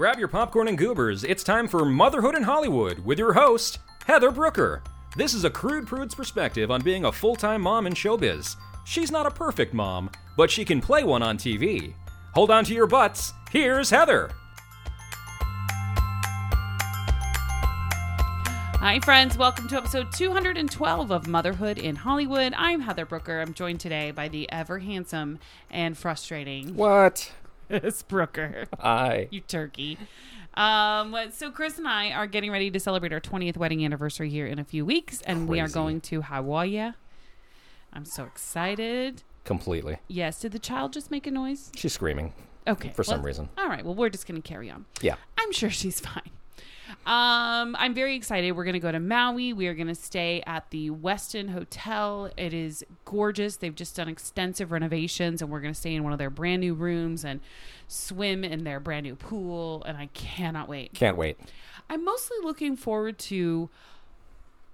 Grab your popcorn and goobers. It's time for Motherhood in Hollywood with your host, Heather Brooker. This is a crude prude's perspective on being a full time mom in showbiz. She's not a perfect mom, but she can play one on TV. Hold on to your butts. Here's Heather. Hi, friends. Welcome to episode 212 of Motherhood in Hollywood. I'm Heather Brooker. I'm joined today by the ever handsome and frustrating What? Chris Brooker. Hi. You turkey. Um, so Chris and I are getting ready to celebrate our 20th wedding anniversary here in a few weeks, and we are going to Hawaii. I'm so excited. Completely. Yes. Did the child just make a noise? She's screaming Okay. for some reason. All right. Well, we're just going to carry on. Yeah. I'm sure she's fine. Um, I'm very excited. We're going to go to Maui. We are going to stay at the Westin Hotel. It is gorgeous. They've just done extensive renovations, and we're going to stay in one of their brand new rooms and swim in their brand new pool. And I cannot wait. Can't wait. I'm mostly looking forward to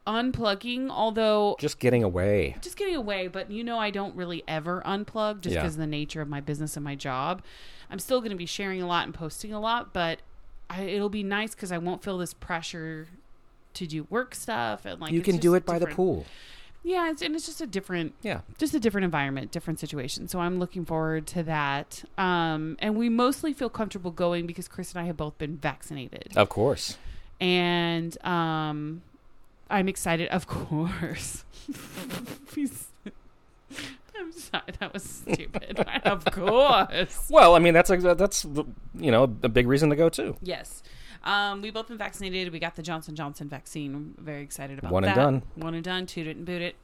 unplugging, although Just getting away. just getting away, but you know, I don't really ever unplug just Yeah. because of the nature of my business and my job. I'm still going to be sharing a lot and posting a lot, but I, it'll be nice because I won't feel this pressure to do work stuff and like you can do it by the pool. Yeah, it's, and it's just a different, Yeah. just a different environment, different situation. So I'm looking forward to that. Um, and we mostly feel comfortable going because Chris and I have both been vaccinated, Of course. and um, I'm excited. Of course. I'm sorry, that was stupid. of course. Well, I mean that's a, that's you know a big reason to go too. Yes. Um, we both been vaccinated. We got the Johnson Johnson vaccine. I'm very excited about that. One and done. One and done. Toot it and boot it.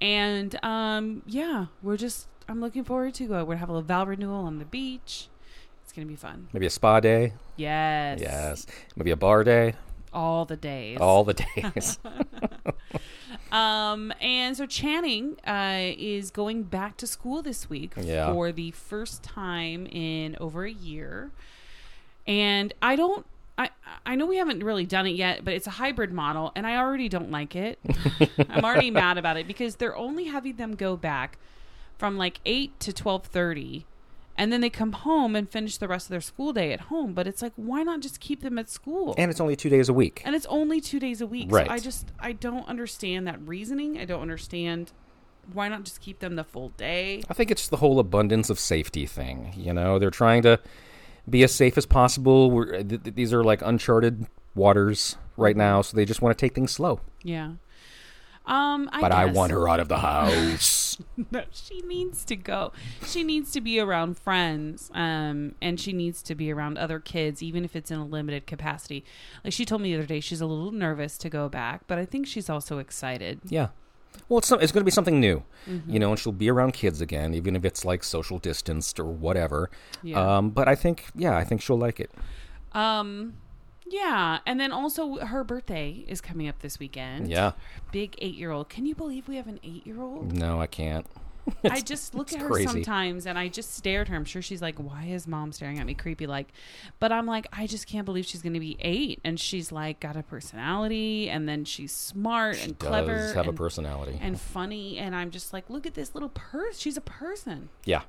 And um, yeah, we're just. I'm looking forward to go. We're gonna have a little vow renewal on the beach. It's gonna be fun. Maybe a spa day. Yes. Yes. Maybe a bar day. All the days. All the days. Um, and so Channing uh, is going back to school this week Yeah. for the first time in over a year. And I don't. I, I know we haven't really done it yet, but it's a hybrid model, and I already don't like it. I'm already mad about it because they're only having them go back from like eight to twelve thirty, and then they come home and finish the rest of their school day at home. But it's like, why not just keep them at school? and it's only two days a week. and it's only two days a week. Right. So I just I don't understand that reasoning. I don't understand why not just keep them the full day. I think it's the whole abundance of safety thing. You know, they're trying to be as safe as possible. We're, th- th- these are like uncharted waters right now, so they just want to take things slow. Yeah. Um, I but I want her out of the house. No, she needs to go. She needs to be around friends, um, and she needs to be around other kids, even if it's in a limited capacity. Like she told me the other day, she's a little nervous to go back, but I think she's also excited. yeah. Well, it's, some, it's going to be something new, Mm-hmm. you know, and she'll be around kids again, even if it's like social distanced or whatever. Yeah. Um, but I think, yeah, I think she'll like it. Um, yeah, and then also her birthday is coming up this weekend. Yeah. big eight-year-old. Can you believe we have an eight-year-old? No, I can't. I just look at her crazy. sometimes and I just stare at her. I'm sure she's like, why is mom staring at me creepy like? But I'm like, I just can't believe she's going to be eight. And she's like, got a personality and then she's smart and clever have and, a personality. and funny. And I'm just like, look at this little person. She's a person. Yeah.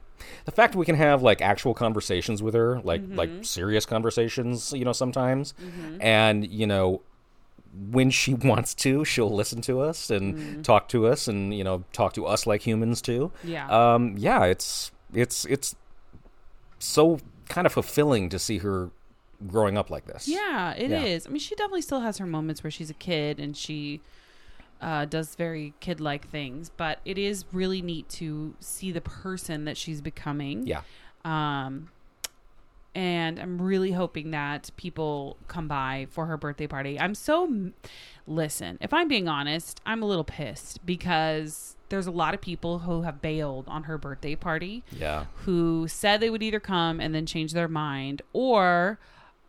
The fact we can have like actual conversations with her, like Mm-hmm. like serious conversations, you know, sometimes. And, you know, when she wants to, she'll listen to us and Mm-hmm. talk to us and, you know, talk to us like humans too. Yeah. Um yeah, it's it's it's so kind of fulfilling to see her growing up like this. Yeah, it is. Yeah. I mean, she definitely still has her moments where she's a kid and she uh, does very kid like things, but it is really neat to see the person that she's becoming. Yeah. Um, and I'm really hoping that people come by for her birthday party. I'm so. Listen, if I'm being honest, I'm a little pissed because there's a lot of people who have bailed on her birthday party Yeah. who said they would either come and then change their mind or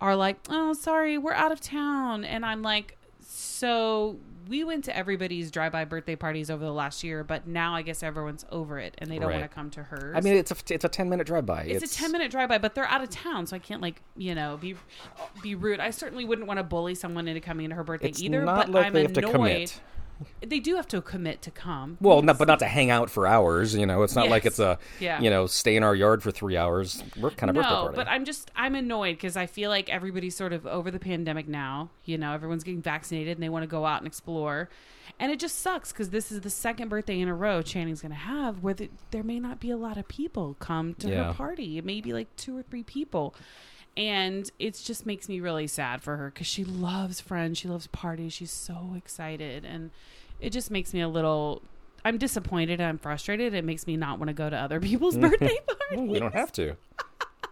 are like, oh, sorry, we're out of town. And I'm like, so we went to everybody's drive-by birthday parties over the last year, but now I guess everyone's over it and they don't Right. want to come to hers. I mean, it's a it's a ten minute drive by. it's, a 10 minute drive by, but they're out of town, so I can't like, you know, be be rude. I certainly wouldn't want to bully someone into coming to her birthday It's either, but I'm they have to annoyed. They do have to commit to come. Well, not, but not to hang out for hours. You know, it's not like it's a Yeah. you know stay in our yard for three hours. We're kind of birthday party. but I'm just I'm annoyed because I feel like everybody's sort of over the pandemic now. You know, everyone's getting vaccinated and they want to go out and explore, and it just sucks because this is the second birthday in a row Channing's going to have where the, there may not be a lot of people come to Yeah. her party. It may be like two or three people. And it just makes me really sad for her because she loves friends. She loves parties. She's so excited. And it just makes me a little. I'm disappointed. I'm frustrated. It makes me not want to go to other people's birthday parties. we don't have to.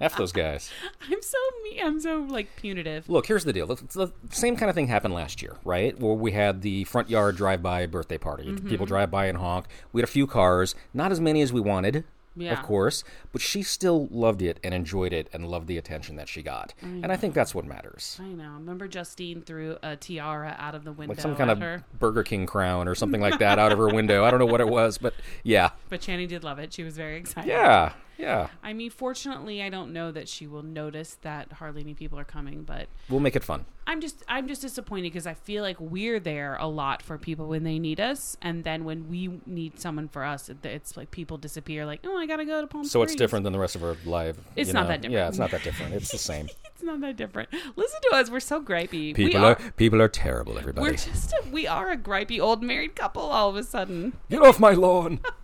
F those guys. I'm so me. I'm so like punitive. Look, here's the deal. The, the same kind of thing happened last year, right? Where we had the front yard drive-by birthday party. Mm-hmm. People drive by and honk. We had a few cars, not as many as we wanted, Yeah. of course, but she still loved it and enjoyed it and loved the attention that she got. And I think that's what matters. I know. Remember Justine threw a tiara out of the window Like some kind of her, Burger King crown or something like that out of her window. I don't know what it was, but yeah. but Channing did love it. She was very excited. Yeah. Yeah. I mean, fortunately, I don't know that she will notice that hardly any people are coming, but We'll make it fun. I'm just I'm just disappointed because I feel like we're there a lot for people when they need us, and then when we need someone for us, it's like people disappear. Like, oh, I gotta go to Palm Springs. So it's different than the rest of our life. It's not know? that different. Yeah, it's not that different. It's the same. It's not that different. Listen to us. We're so gripey. People are. are people are terrible. Everybody, We're just a, we are a gripey old married couple all of a sudden. get off my lawn.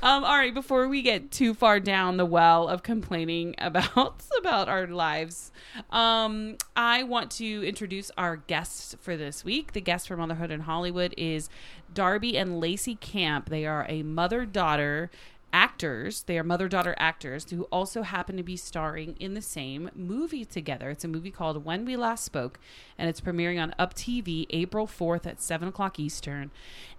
Um, all right, before we get too far down the well of complaining about about our lives, um, I want to introduce our guests for this week. The guest for Motherhood in Hollywood is Darby and Lacy Camp. They are a mother daughter actors. They are mother daughter actors who also happen to be starring in the same movie together. It's a movie called When We Last Spoke, and it's premiering on UPTV April 4th at 7 o'clock Eastern.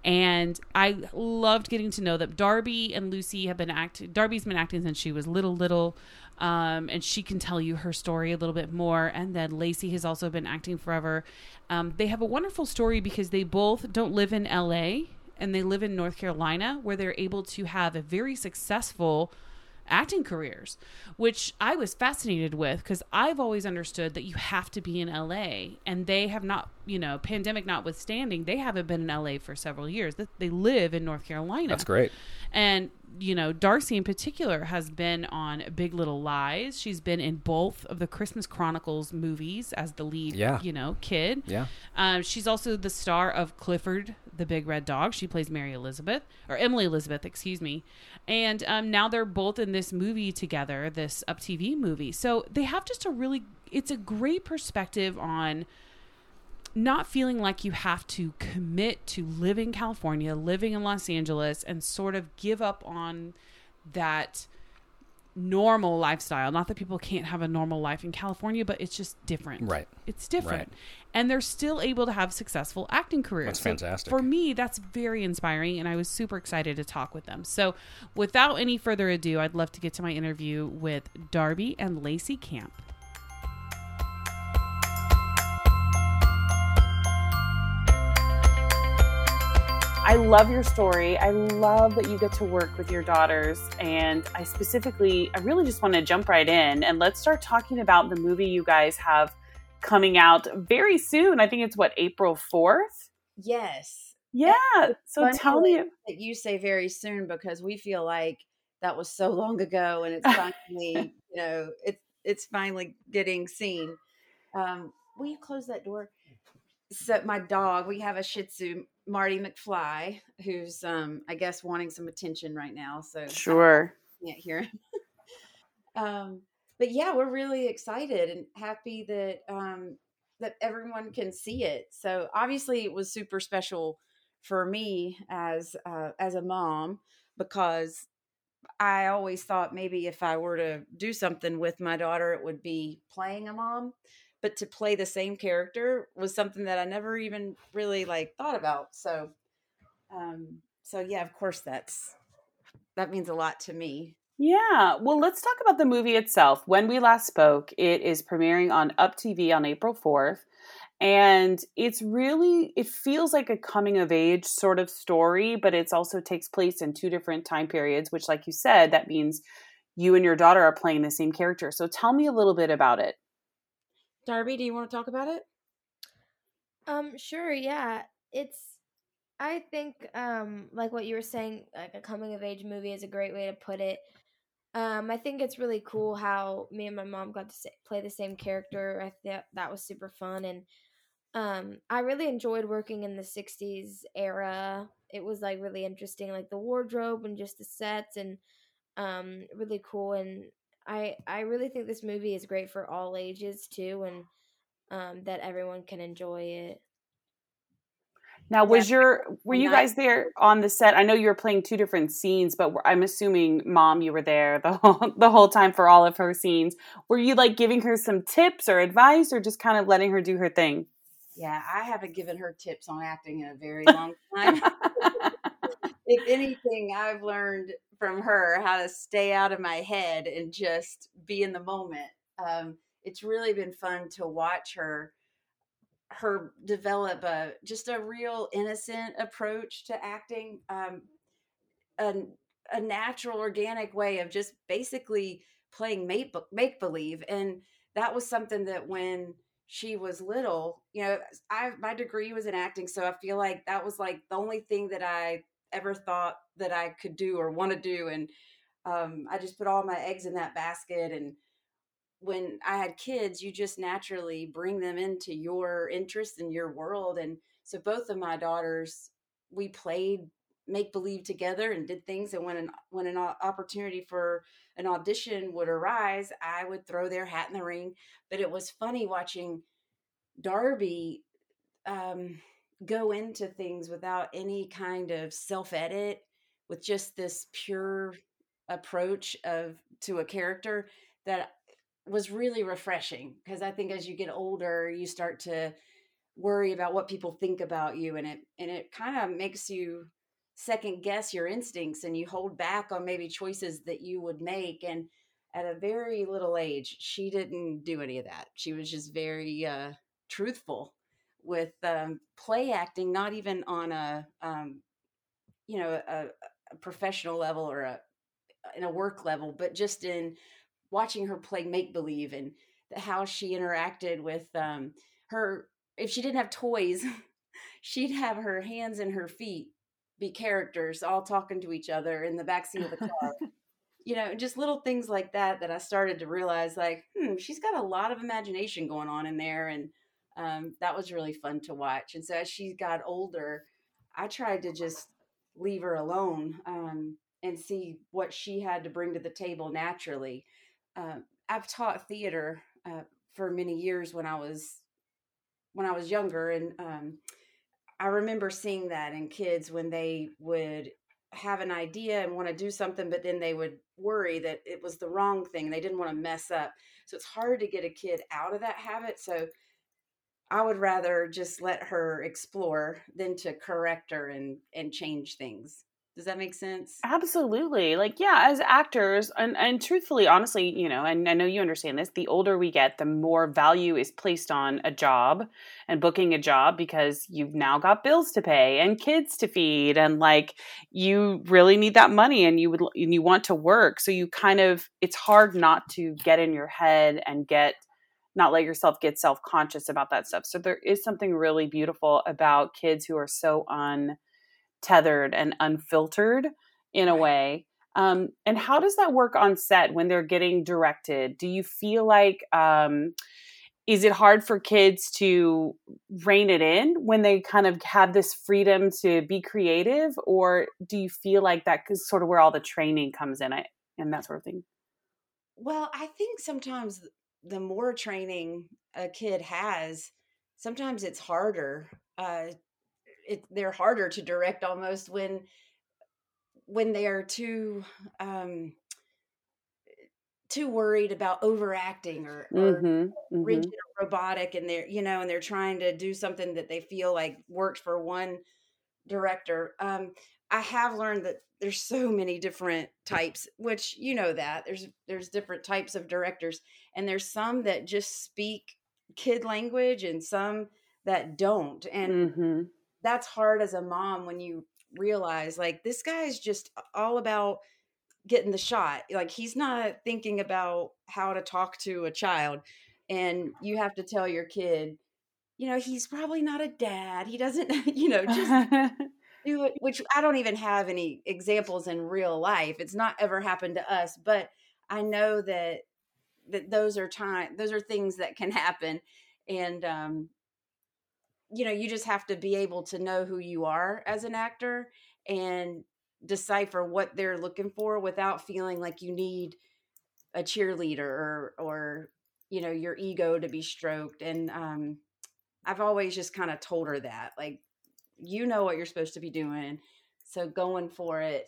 And I loved getting to know that Darby and Lacy have been acting. Darby's been acting since she was little, little. Um, and she can tell you her story a little bit more. And then Lacy has also been acting forever. Um, they have a wonderful story because they both don't live in LA and they live in North Carolina, where they're able to have a very successful acting careers, which I was fascinated with because I've always understood that you have to be in LA, and they have not, you know, pandemic notwithstanding, they haven't been in LA for several years. That They live in North Carolina. That's great. And you know, Darby in particular has been on Big Little Lies. She's been in both of the Christmas Chronicles movies as the lead, Yeah. you know, kid. Yeah. Um, she's also the star of Clifford the Big Red Dog. She plays Mary Elizabeth or Emily Elizabeth, excuse me. And um, now they're both in this movie together, this UPTV movie. So they have just a really, it's a great perspective on not feeling like you have to commit to living California, living in Los Angeles, and sort of give up on that normal lifestyle. Not that people can't have a normal life in California, but it's just different. Right. It's different. Right. And they're still able to have successful acting careers. That's So fantastic. for me, that's very inspiring, and I was super excited to talk with them. So, without any further ado, I'd love to get to my interview with Darby and Lacy Camp. I love your story. I love that you get to work with your daughters. And I specifically, I really just want to jump right in and let's start talking about the movie you guys have coming out very soon. I think it's what, April 4th? Yes. Yeah. So tell me. that you say very soon because we feel like that was so long ago and it's finally, you know, it's it's finally getting seen. Um, will you close that door? So my dog, we have a Shih Tzu, Marty McFly, who's um, I guess wanting some attention right now. So Sure. can't hear him. um, but yeah, we're really excited and happy that um, that everyone can see it. So obviously, it was super special for me as uh, as a mom because I always thought maybe if I were to do something with my daughter, it would be playing a mom. But to play the same character was something that I never even really like thought about. So, um, so yeah, of course, that's that means a lot to me. Yeah. Well, let's talk about the movie itself. When we last spoke, it is premiering on UPTV on April 4th. And it's really, it feels like a coming of age sort of story, but it also takes place in two different time periods, which, like you said, that means you and your daughter are playing the same character. So tell me a little bit about it. Darby, do you want to talk about it? Um, sure, yeah. It's I think, um, like what you were saying, like a coming of age movie is a great way to put it. Um, I think it's really cool how me and my mom got to play the same character. I thought that was super fun, and um, I really enjoyed working in the '60s era. It was like really interesting, like the wardrobe and just the sets, and um, really cool. And I I really think this movie is great for all ages too, and um, that everyone can enjoy it. Now, was your were you guys there on the set? I know you were playing two different scenes, but I'm assuming, mom, you were there the whole the whole time for all of her scenes. Were you like giving her some tips or advice, or just kind of letting her do her thing? Yeah, I haven't given her tips on acting in a very long time. if anything, I've learned from her how to stay out of my head and just be in the moment. Um, it's really been fun to watch her her develop a just a real innocent approach to acting um a, a natural organic way of just basically playing make make believe and that was something that when she was little you know i my degree was in acting so i feel like that was like the only thing that i ever thought that i could do or want to do and um, i just put all my eggs in that basket and when I had kids, you just naturally bring them into your interest and your world. And so both of my daughters, we played make believe together and did things. And when an when an opportunity for an audition would arise, I would throw their hat in the ring. But it was funny watching Darby um, go into things without any kind of self edit, with just this pure approach of to a character that was really refreshing because I think as you get older, you start to worry about what people think about you and it and it kind of makes you second guess your instincts and you hold back on maybe choices that you would make and at a very little age she didn't do any of that. She was just very uh, truthful with um, play acting not even on a um, you know a, a professional level or a in a work level but just in watching her play make believe and how she interacted with um, her. If she didn't have toys, she'd have her hands and her feet be characters all talking to each other in the backseat of the car. you know, just little things like that that I started to realize like, hmm, she's got a lot of imagination going on in there. And um, that was really fun to watch. And so as she got older, I tried to just leave her alone um, and see what she had to bring to the table naturally uh, I've taught theater uh, for many years when I was when I was younger, and um, I remember seeing that in kids when they would have an idea and want to do something, but then they would worry that it was the wrong thing. They didn't want to mess up. So it's hard to get a kid out of that habit. So I would rather just let her explore than to correct her and and change things. Does that make sense? Absolutely. Like, yeah, as actors, and, and truthfully, honestly, you know, and I know you understand this, the older we get, the more value is placed on a job and booking a job because you've now got bills to pay and kids to feed. And like, you really need that money and you would, and you want to work. So you kind of, it's hard not to get in your head and get, not let yourself get self conscious about that stuff. So there is something really beautiful about kids who are so untethered and unfiltered in a way. Um, and how does that work on set when they're getting directed? Do you feel like um, is it hard for kids to rein it in when they kind of have this freedom to be creative, or do you feel like that is sort of where all the training comes in, and that sort of thing? Well, I think sometimes the more training a kid has, sometimes it's harder uh, it, they're harder to direct almost when when they are too um too worried about overacting or, or mm-hmm, mm-hmm. rigid or robotic and they're you know and they're trying to do something that they feel like works for one director um i have learned that there's so many different types which you know that there's there's different types of directors and there's some that just speak kid language and some that don't and mm-hmm that's hard as a mom when you realize like this guy's just all about getting the shot. Like he's not thinking about how to talk to a child. And you have to tell your kid, you know, he's probably not a dad. He doesn't, you know, just do it, which I don't even have any examples in real life. It's not ever happened to us, but I know that that those are time those are things that can happen and um you know you just have to be able to know who you are as an actor and decipher what they're looking for without feeling like you need a cheerleader or or you know your ego to be stroked and um i've always just kind of told her that like you know what you're supposed to be doing so going for it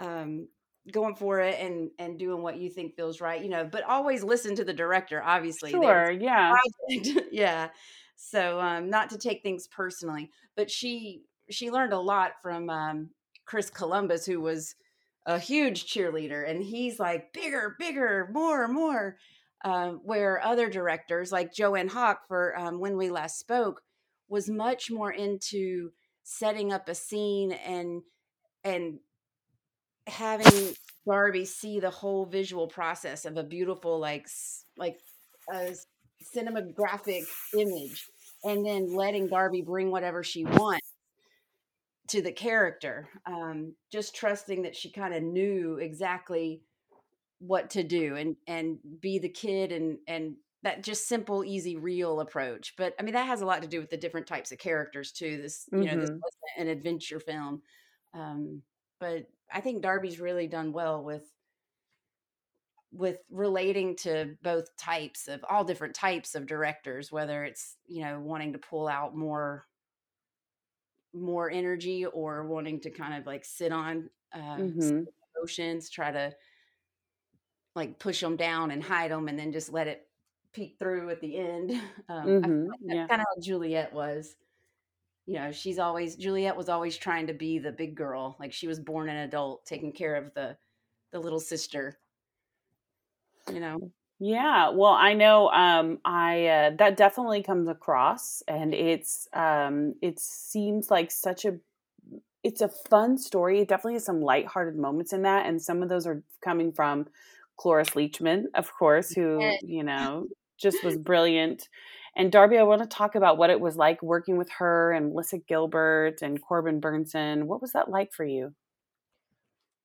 um going for it and and doing what you think feels right you know but always listen to the director obviously sure yeah. Yeah so um not to take things personally but she she learned a lot from um chris columbus who was a huge cheerleader and he's like bigger bigger more more um, where other directors like joanne hock for um, when we last spoke was much more into setting up a scene and and having Darby see the whole visual process of a beautiful like like a cinematographic image and then letting Darby bring whatever she wants to the character um, just trusting that she kind of knew exactly what to do and and be the kid and and that just simple easy real approach but i mean that has a lot to do with the different types of characters too this you mm-hmm. know this wasn't an adventure film um, but I think Darby's really done well with with relating to both types of all different types of directors whether it's you know wanting to pull out more more energy or wanting to kind of like sit on uh, mm-hmm. emotions try to like push them down and hide them and then just let it peek through at the end um, mm-hmm. like yeah. kind of how juliet was you know she's always juliet was always trying to be the big girl like she was born an adult taking care of the the little sister you know yeah well i know um i uh, that definitely comes across and it's um it seems like such a it's a fun story it definitely has some lighthearted moments in that and some of those are coming from cloris leachman of course who you know just was brilliant and Darby, I want to talk about what it was like working with her and Melissa Gilbert and Corbin Bernsen. What was that like for you?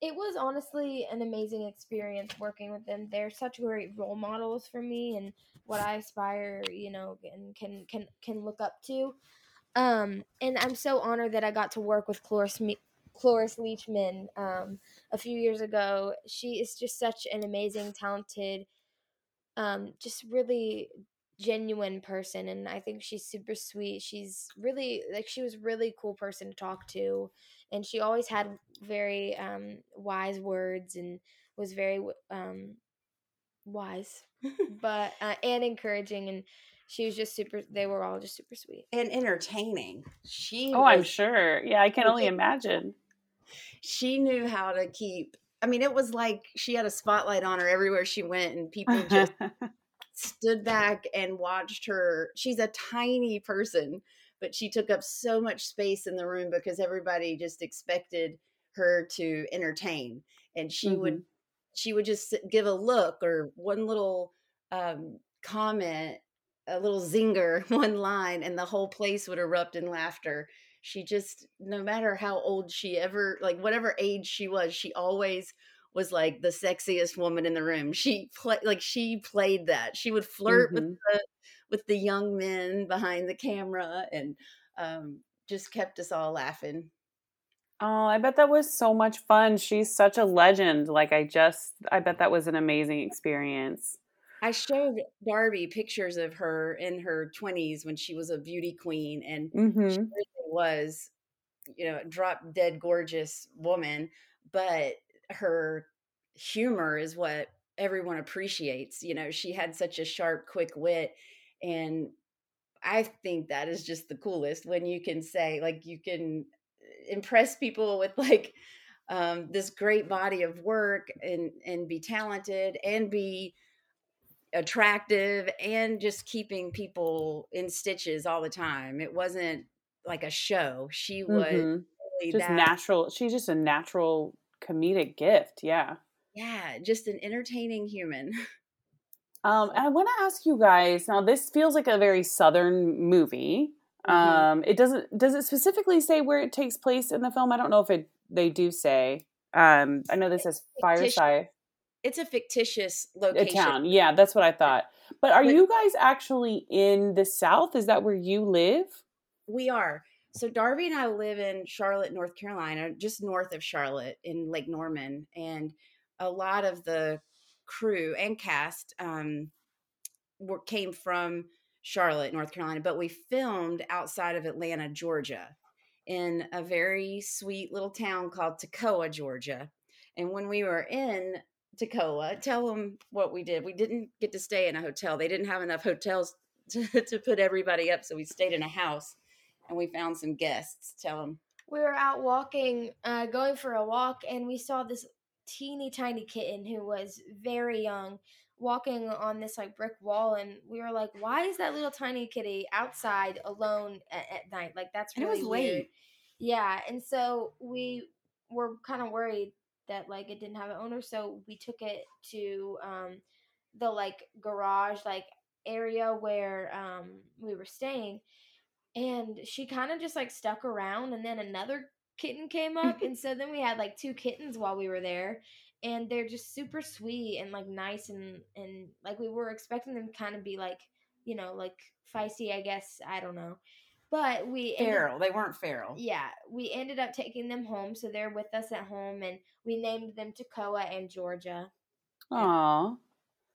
It was honestly an amazing experience working with them. They're such great role models for me and what I aspire, you know, and can can can look up to. Um, and I'm so honored that I got to work with Cloris Cloris Leachman um, a few years ago. She is just such an amazing, talented, um, just really genuine person and I think she's super sweet. She's really like she was really cool person to talk to and she always had very um wise words and was very um wise but uh, and encouraging and she was just super they were all just super sweet and entertaining. She Oh, was, I'm sure. Yeah, I can only imagine. She knew how to keep I mean, it was like she had a spotlight on her everywhere she went, and people just stood back and watched her. She's a tiny person, but she took up so much space in the room because everybody just expected her to entertain. And she mm-hmm. would she would just give a look or one little um, comment, a little zinger, one line, and the whole place would erupt in laughter. She just, no matter how old she ever, like whatever age she was, she always was like the sexiest woman in the room. She play like she played that. She would flirt mm-hmm. with the with the young men behind the camera and um, just kept us all laughing. Oh, I bet that was so much fun. She's such a legend. Like I just I bet that was an amazing experience. I showed Darby pictures of her in her 20s when she was a beauty queen and mm-hmm. she really was you know, a drop dead gorgeous woman, but her humor is what everyone appreciates. You know, she had such a sharp, quick wit. And I think that is just the coolest when you can say, like, you can impress people with like um, this great body of work and and be talented and be attractive and just keeping people in stitches all the time. It wasn't like a show. She was mm-hmm. really just that. natural. She's just a natural comedic gift. Yeah. Yeah, just an entertaining human. Um, I want to ask you guys now. This feels like a very southern movie. Mhm. Um, it doesn't does it specifically say where it takes place in the film? I don't know if it they do say. Um, I know this says Fireside It's a fictitious a location. town. Yeah, that's what I thought. But are But- you guys actually in the South? Is that where you live? We are. So Darby and I live in Charlotte, North Carolina, just north of Charlotte in Lake Norman, and a lot of the crew and cast um, were came from Charlotte, North Carolina, but we filmed outside of Atlanta, Georgia, in a very sweet little town called Toccoa, Georgia. And when we were in Toccoa, tell them what we did. We didn't get to stay in a hotel. They didn't have enough hotels to, to put everybody up, so we stayed in a house and we found some guests. Tell them. we were out walking, uh, going for a walk, and we saw this teeny tiny kitten who was very young walking on this like brick wall and we were like why is that little tiny kitty outside alone at, at night like that's And it really was weird late. yeah and so we were kind of worried that like it didn't have an owner so we took it to um the like garage like area where um we were staying and she kind of just like stuck around and then another kitten came up and so then we had like two kittens while we were there and they're just super sweet and like nice and and like we were expecting them to kind of be like you know like feisty i guess i don't know but we ended- Feral. They weren't feral. yeah we ended up taking them home so they're with us at home and we named them Toccoa and georgia Aw.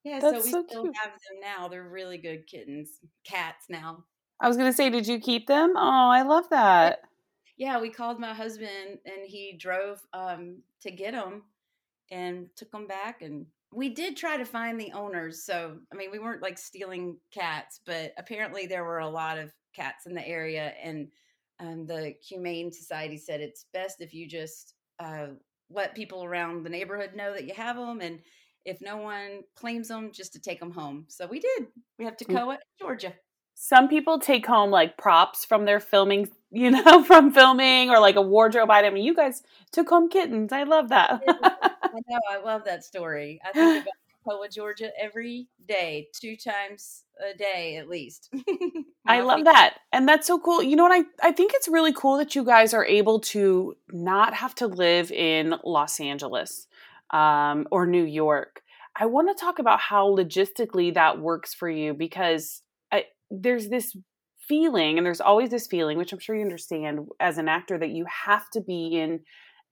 Yeah, That's so we so still cute. have them now. They're really good kittens, cats now. I was gonna say, did you keep them? Oh, I love that. Yeah, we called my husband and he drove um, to get them and took them back. And we did try to find the owners. So, I mean, we weren't like stealing cats, but apparently there were a lot of cats in the area. And um, the Humane Society said it's best if you just uh, let people around the neighborhood know that you have them. And if no one claims them, just to take them home. So we did. We have Toccoa, Georgia. Some people take home like props from their filming, you know, from filming or like a wardrobe item. You guys took home kittens. I love that. I know. I love that story. I think about Toccoa, Georgia every day, two times a day at least. I love that. And that's so cool. You know what? I, I think it's really cool that you guys are able to not have to live in Los Angeles um, or New York. I want to talk about how logistically that works for you because I, there's this feeling, and there's always this feeling, which I'm sure you understand as an actor, that you have to be in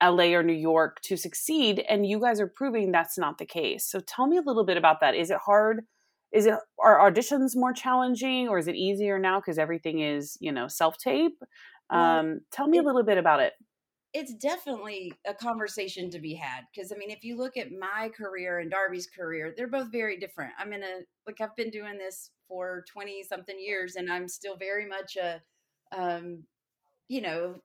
LA or New York to succeed. And you guys are proving that's not the case. So tell me a little bit about that. Is it hard? Is it are auditions more challenging or is it easier now because everything is, you know, self tape? Um, tell me a little bit about it. It's definitely a conversation to be had because I mean, if you look at my career and Darby's career, they're both very different. I'm in a like I've been doing this for twenty something years, and I'm still very much a, um, you know,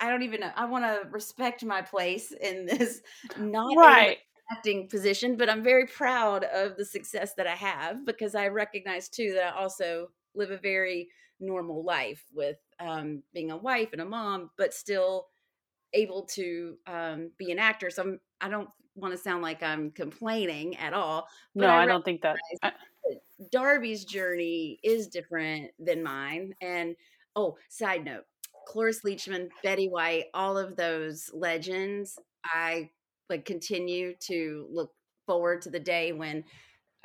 I- don't even know. I want to respect my place in this not Right. acting position, but I'm very proud of the success that I have because I recognize too that I also live a very normal life with um, being a wife and a mom, but still able to um, be an actor. So I'm, I don't want to sound like I'm complaining at all. But No, I I don't think that. I- Darby's journey is different than mine. And oh, side note, Cloris Leachman, Betty White, all of those legends, I like continue to look forward to the day when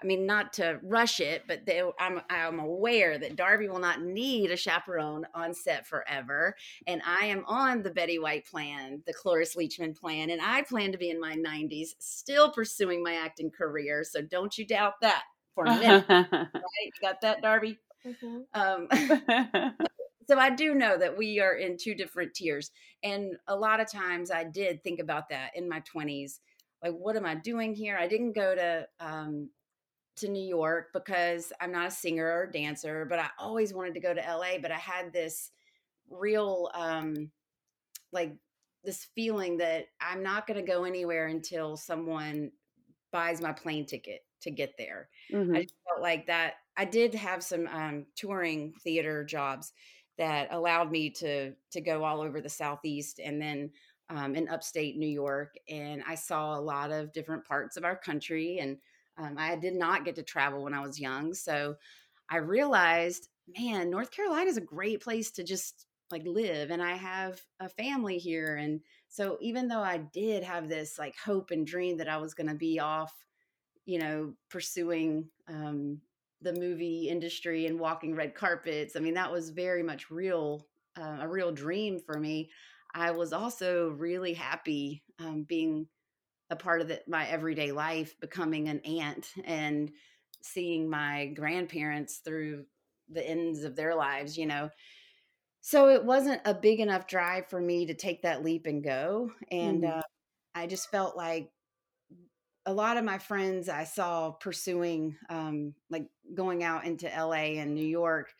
I mean, not to rush it, but they, I'm I'm aware that Darby will not need a chaperone on set forever, and I am on the Betty White plan, the Cloris Leachman plan, and I plan to be in my 90s, still pursuing my acting career. So don't you doubt that for a minute, right? You got that, Darby? Mhm. Um, so I do know that we are in two different tiers. And a lot of times I did think about that in my 20s. Like, what am I doing here? I didn't go to um, to New York because I'm not a singer or dancer, but I always wanted to go to LA. But I had this real, um, like, this feeling that I'm not going to go anywhere until someone buys my plane ticket to get there. Mhm. I just felt like that. I did have some um, touring theater jobs that allowed me to to go all over the southeast and then um, in upstate New York, and I saw a lot of different parts of our country. And um, I did not get to travel when I was young, so I realized man, North Carolina is a great place to just like live and I have a family here and so even though I did have this like hope and dream that I was going to be off, you know, pursuing um the movie industry and walking red carpets, I mean that was very much real uh, a real dream for me. I was also really happy um, being a part of the, my everyday life, becoming an aunt and seeing my grandparents through the ends of their lives, you know. So it wasn't a big enough drive for me to take that leap and go. And Mhm. uh, I just felt like a lot of my friends I saw pursuing, um, like going out into LA and New York,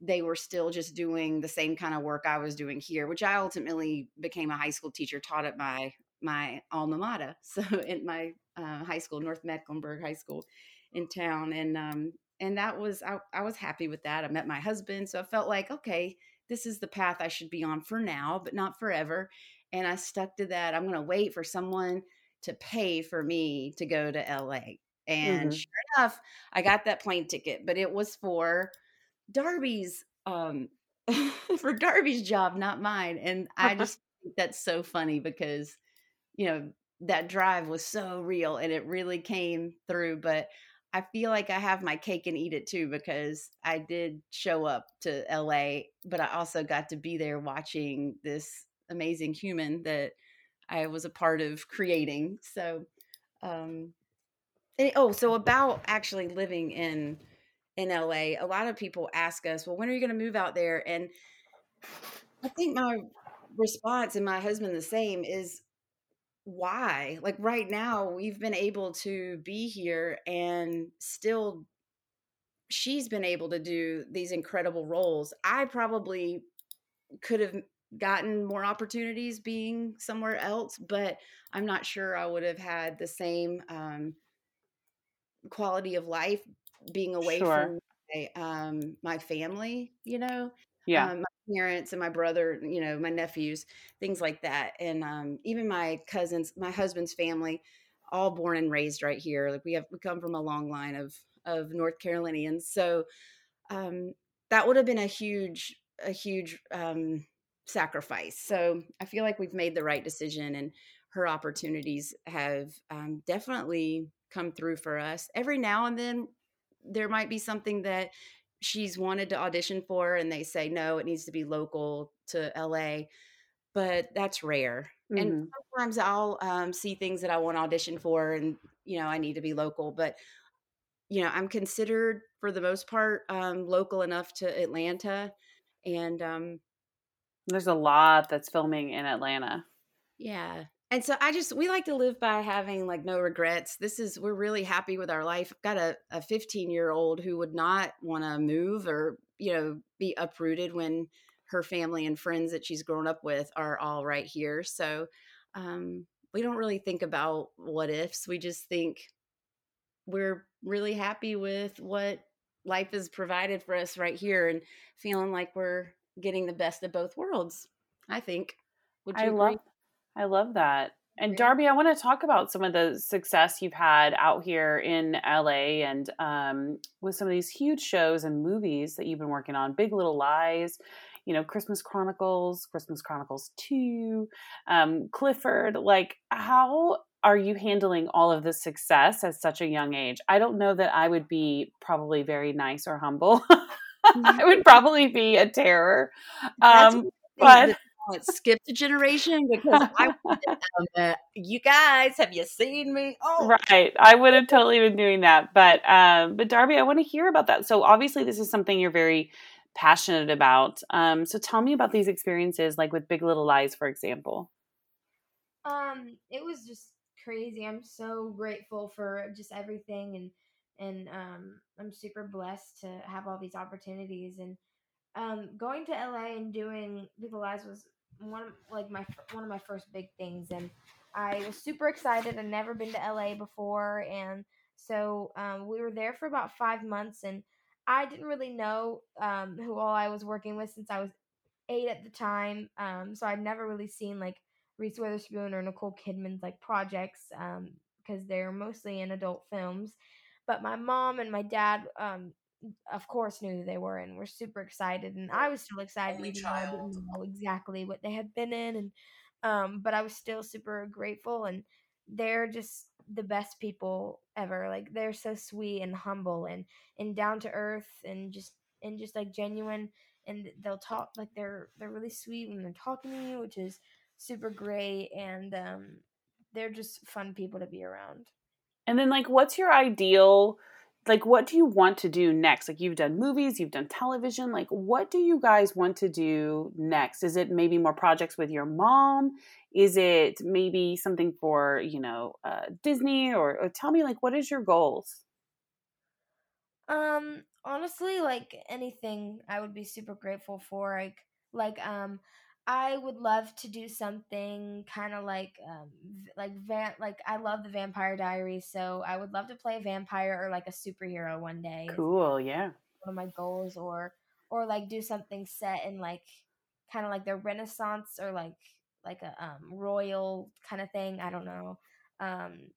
they were still just doing the same kind of work I was doing here, which I ultimately became a high school teacher, taught at my my alma mater, so in my uh, high school, North Mecklenburg High School, in town, and um, and that was I, I was happy with that. I met my husband, so I felt like okay, this is the path I should be on for now, but not forever. And I stuck to that. I'm going to wait for someone to pay for me to go to LA. And Mhm. sure enough, I got that plane ticket, but it was for Darby's um for Darby's job, not mine. And I just think that's so funny because you know that drive was so real and it really came through. But I feel like I have my cake and eat it too because I did show up to LA, but I also got to be there watching this amazing human that I was a part of creating. So um and- oh, so about actually living in in LA, a lot of people ask us, "Well, when are you going to move out there?" And I think my response and my husband the same is why? Like right now, we've been able to be here and still she's been able to do these incredible roles. I probably could have gotten more opportunities being somewhere else, but I'm not sure I would have had the same um quality of life being away Sure. from my, um, my family, you know, Yeah. um, my parents and my brother, you know, my nephews, things like that. And um, even my cousins, my husband's family, all born and raised right here. Like we have, we come from a long line of, of North Carolinians. So um, that would have been a huge, a huge um, sacrifice. So I feel like we've made the right decision and her opportunities have um, definitely come through for us. Every now and then, there might be something that she's wanted to audition for, and they say no, it needs to be local to LA, but that's rare. And Mhm. sometimes I'll um, see things that I want to audition for, and you know, I need to be local, but you know, I'm considered for the most part um, local enough to Atlanta, and um, There's a lot that's filming in Atlanta. Yeah. And so I just we like to live by having like no regrets. This is we're really happy with our life. I've got a, a 15 year old who would not want to move or, you know, be uprooted when her family and friends that she's grown up with are all right here. So um we don't really think about what ifs. We just think we're really happy with what life has provided for us right here and feeling like we're getting the best of both worlds. I think. Would you I agree? love I love that. And Darby, I want to talk about some of the success you've had out here in LA and um, with some of these huge shows and movies that you've been working on. Big Little Lies, you know, Christmas Chronicles, Christmas Chronicles 2, um, Clifford. Like, how are you handling all of this success at such a young age? I don't know that I would be probably very nice or humble. I would probably be a terror. Um, but but it skipped a generation because I would have. You guys, have you seen me? Oh, Right. I would have totally been doing that. But um but Darby, I want to hear about that. So obviously this is something you're very passionate about. Um so tell me about these experiences like with Big Little Lies for example. Um, it was just crazy. I'm so grateful for just everything and and um I'm super blessed to have all these opportunities and um going to LA and doing Little Lies was one of like my one of my first big things and I was super excited. I'd never been to LA before and so um, we were there for about five months and I didn't really know um, who all I was working with since I was eight at the time. Um, so I'd never really seen like Reese Witherspoon or Nicole Kidman's like projects um, because they're mostly in adult films. But my mom and my dad um, of course knew who they were and were super excited and I was still excited Only even though I didn't know exactly what they had been in and um but I was still super grateful and they're just the best people ever like they're so sweet and humble and and down to earth and just and just like genuine and they'll talk like they're they're really sweet when they're talking to you which is super great and um they're just fun people to be around And then, like, what's your ideal? Like, what do you want to do next? Like, you've done movies, you've done television. Like, what do you guys want to do next? Is it maybe more projects with your mom? Is it maybe something for you know uh, Disney? Or, or tell me, like, what is your goals? Um, honestly, like anything, I would be super grateful for. Like, like um, I would love to do something kind of like um, like van like I love the Vampire Diaries, so I would love to play a vampire or like a superhero one day. Cool, yeah. One of my goals, or or like do something set in like kind of like the Renaissance or like like a um royal kind of thing. I don't know. Um,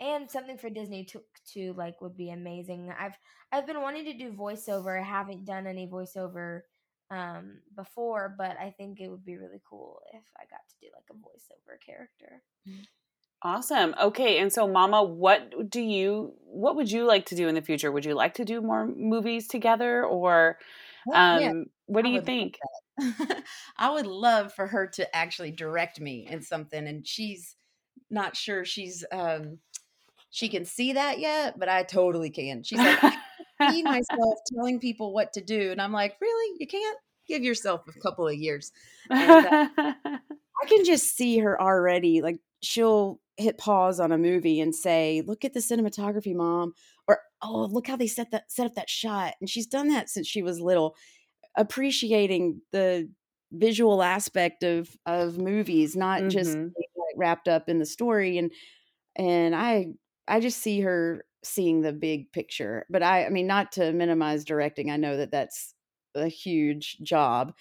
and something for Disney to to like would be amazing. I've I've been wanting to do voiceover. I haven't done any voiceover um before, but I think it would be really cool if I got to do like a voiceover character. Awesome. Okay, and so Mama, what do you what would you like to do in the future? Would you like to do more movies together or um yeah, what do you think? I would love for her to actually direct me in something, and she's not sure she's um she can see that yet, but I totally can. She's like, I see myself telling people what to do, and I'm like, really? You can't give yourself a couple of years. And, uh, I can just see her already. Like she'll hit pause on a movie and say, "Look at the cinematography, mom," or "Oh, look how they set that set up that shot." And she's done that since she was little, appreciating the visual aspect of of movies, not just Mhm. being, like, wrapped up in the story. And and I I just see her seeing the big picture. But I I mean, not to minimize directing. I know that that's a huge job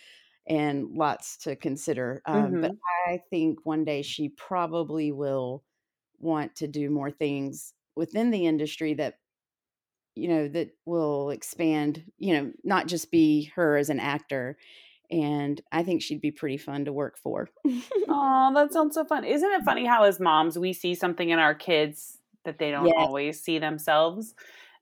and lots to consider. Um, but Mhm. I think one day she probably will want to do more things within the industry that you know that will expand. You know, not just be her as an actor. And I think she'd be pretty fun to work for. Oh, that sounds so fun. Isn't it funny how as moms we see something in our kids that they don't Yes. always see themselves?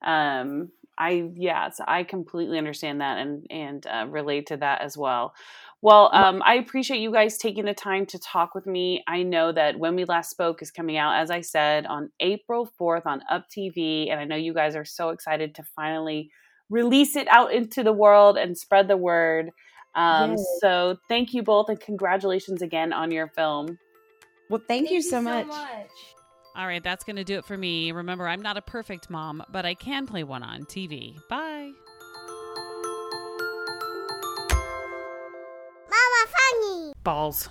Um I yeah, so I completely understand that and and uh, relate to that as well. Well, um, I appreciate you guys taking the time to talk with me. I know that when we last spoke is coming out, as I said, on April fourth on UPTV, and I know you guys are so excited to finally release it out into the world and spread the word. Um, Yes. so thank you both and congratulations again on your film. Well, thank, you so much. All right, that's going to do it for me. Remember, I'm not a perfect mom, but I can play one on TV. Bye. Mama Funny. Balls.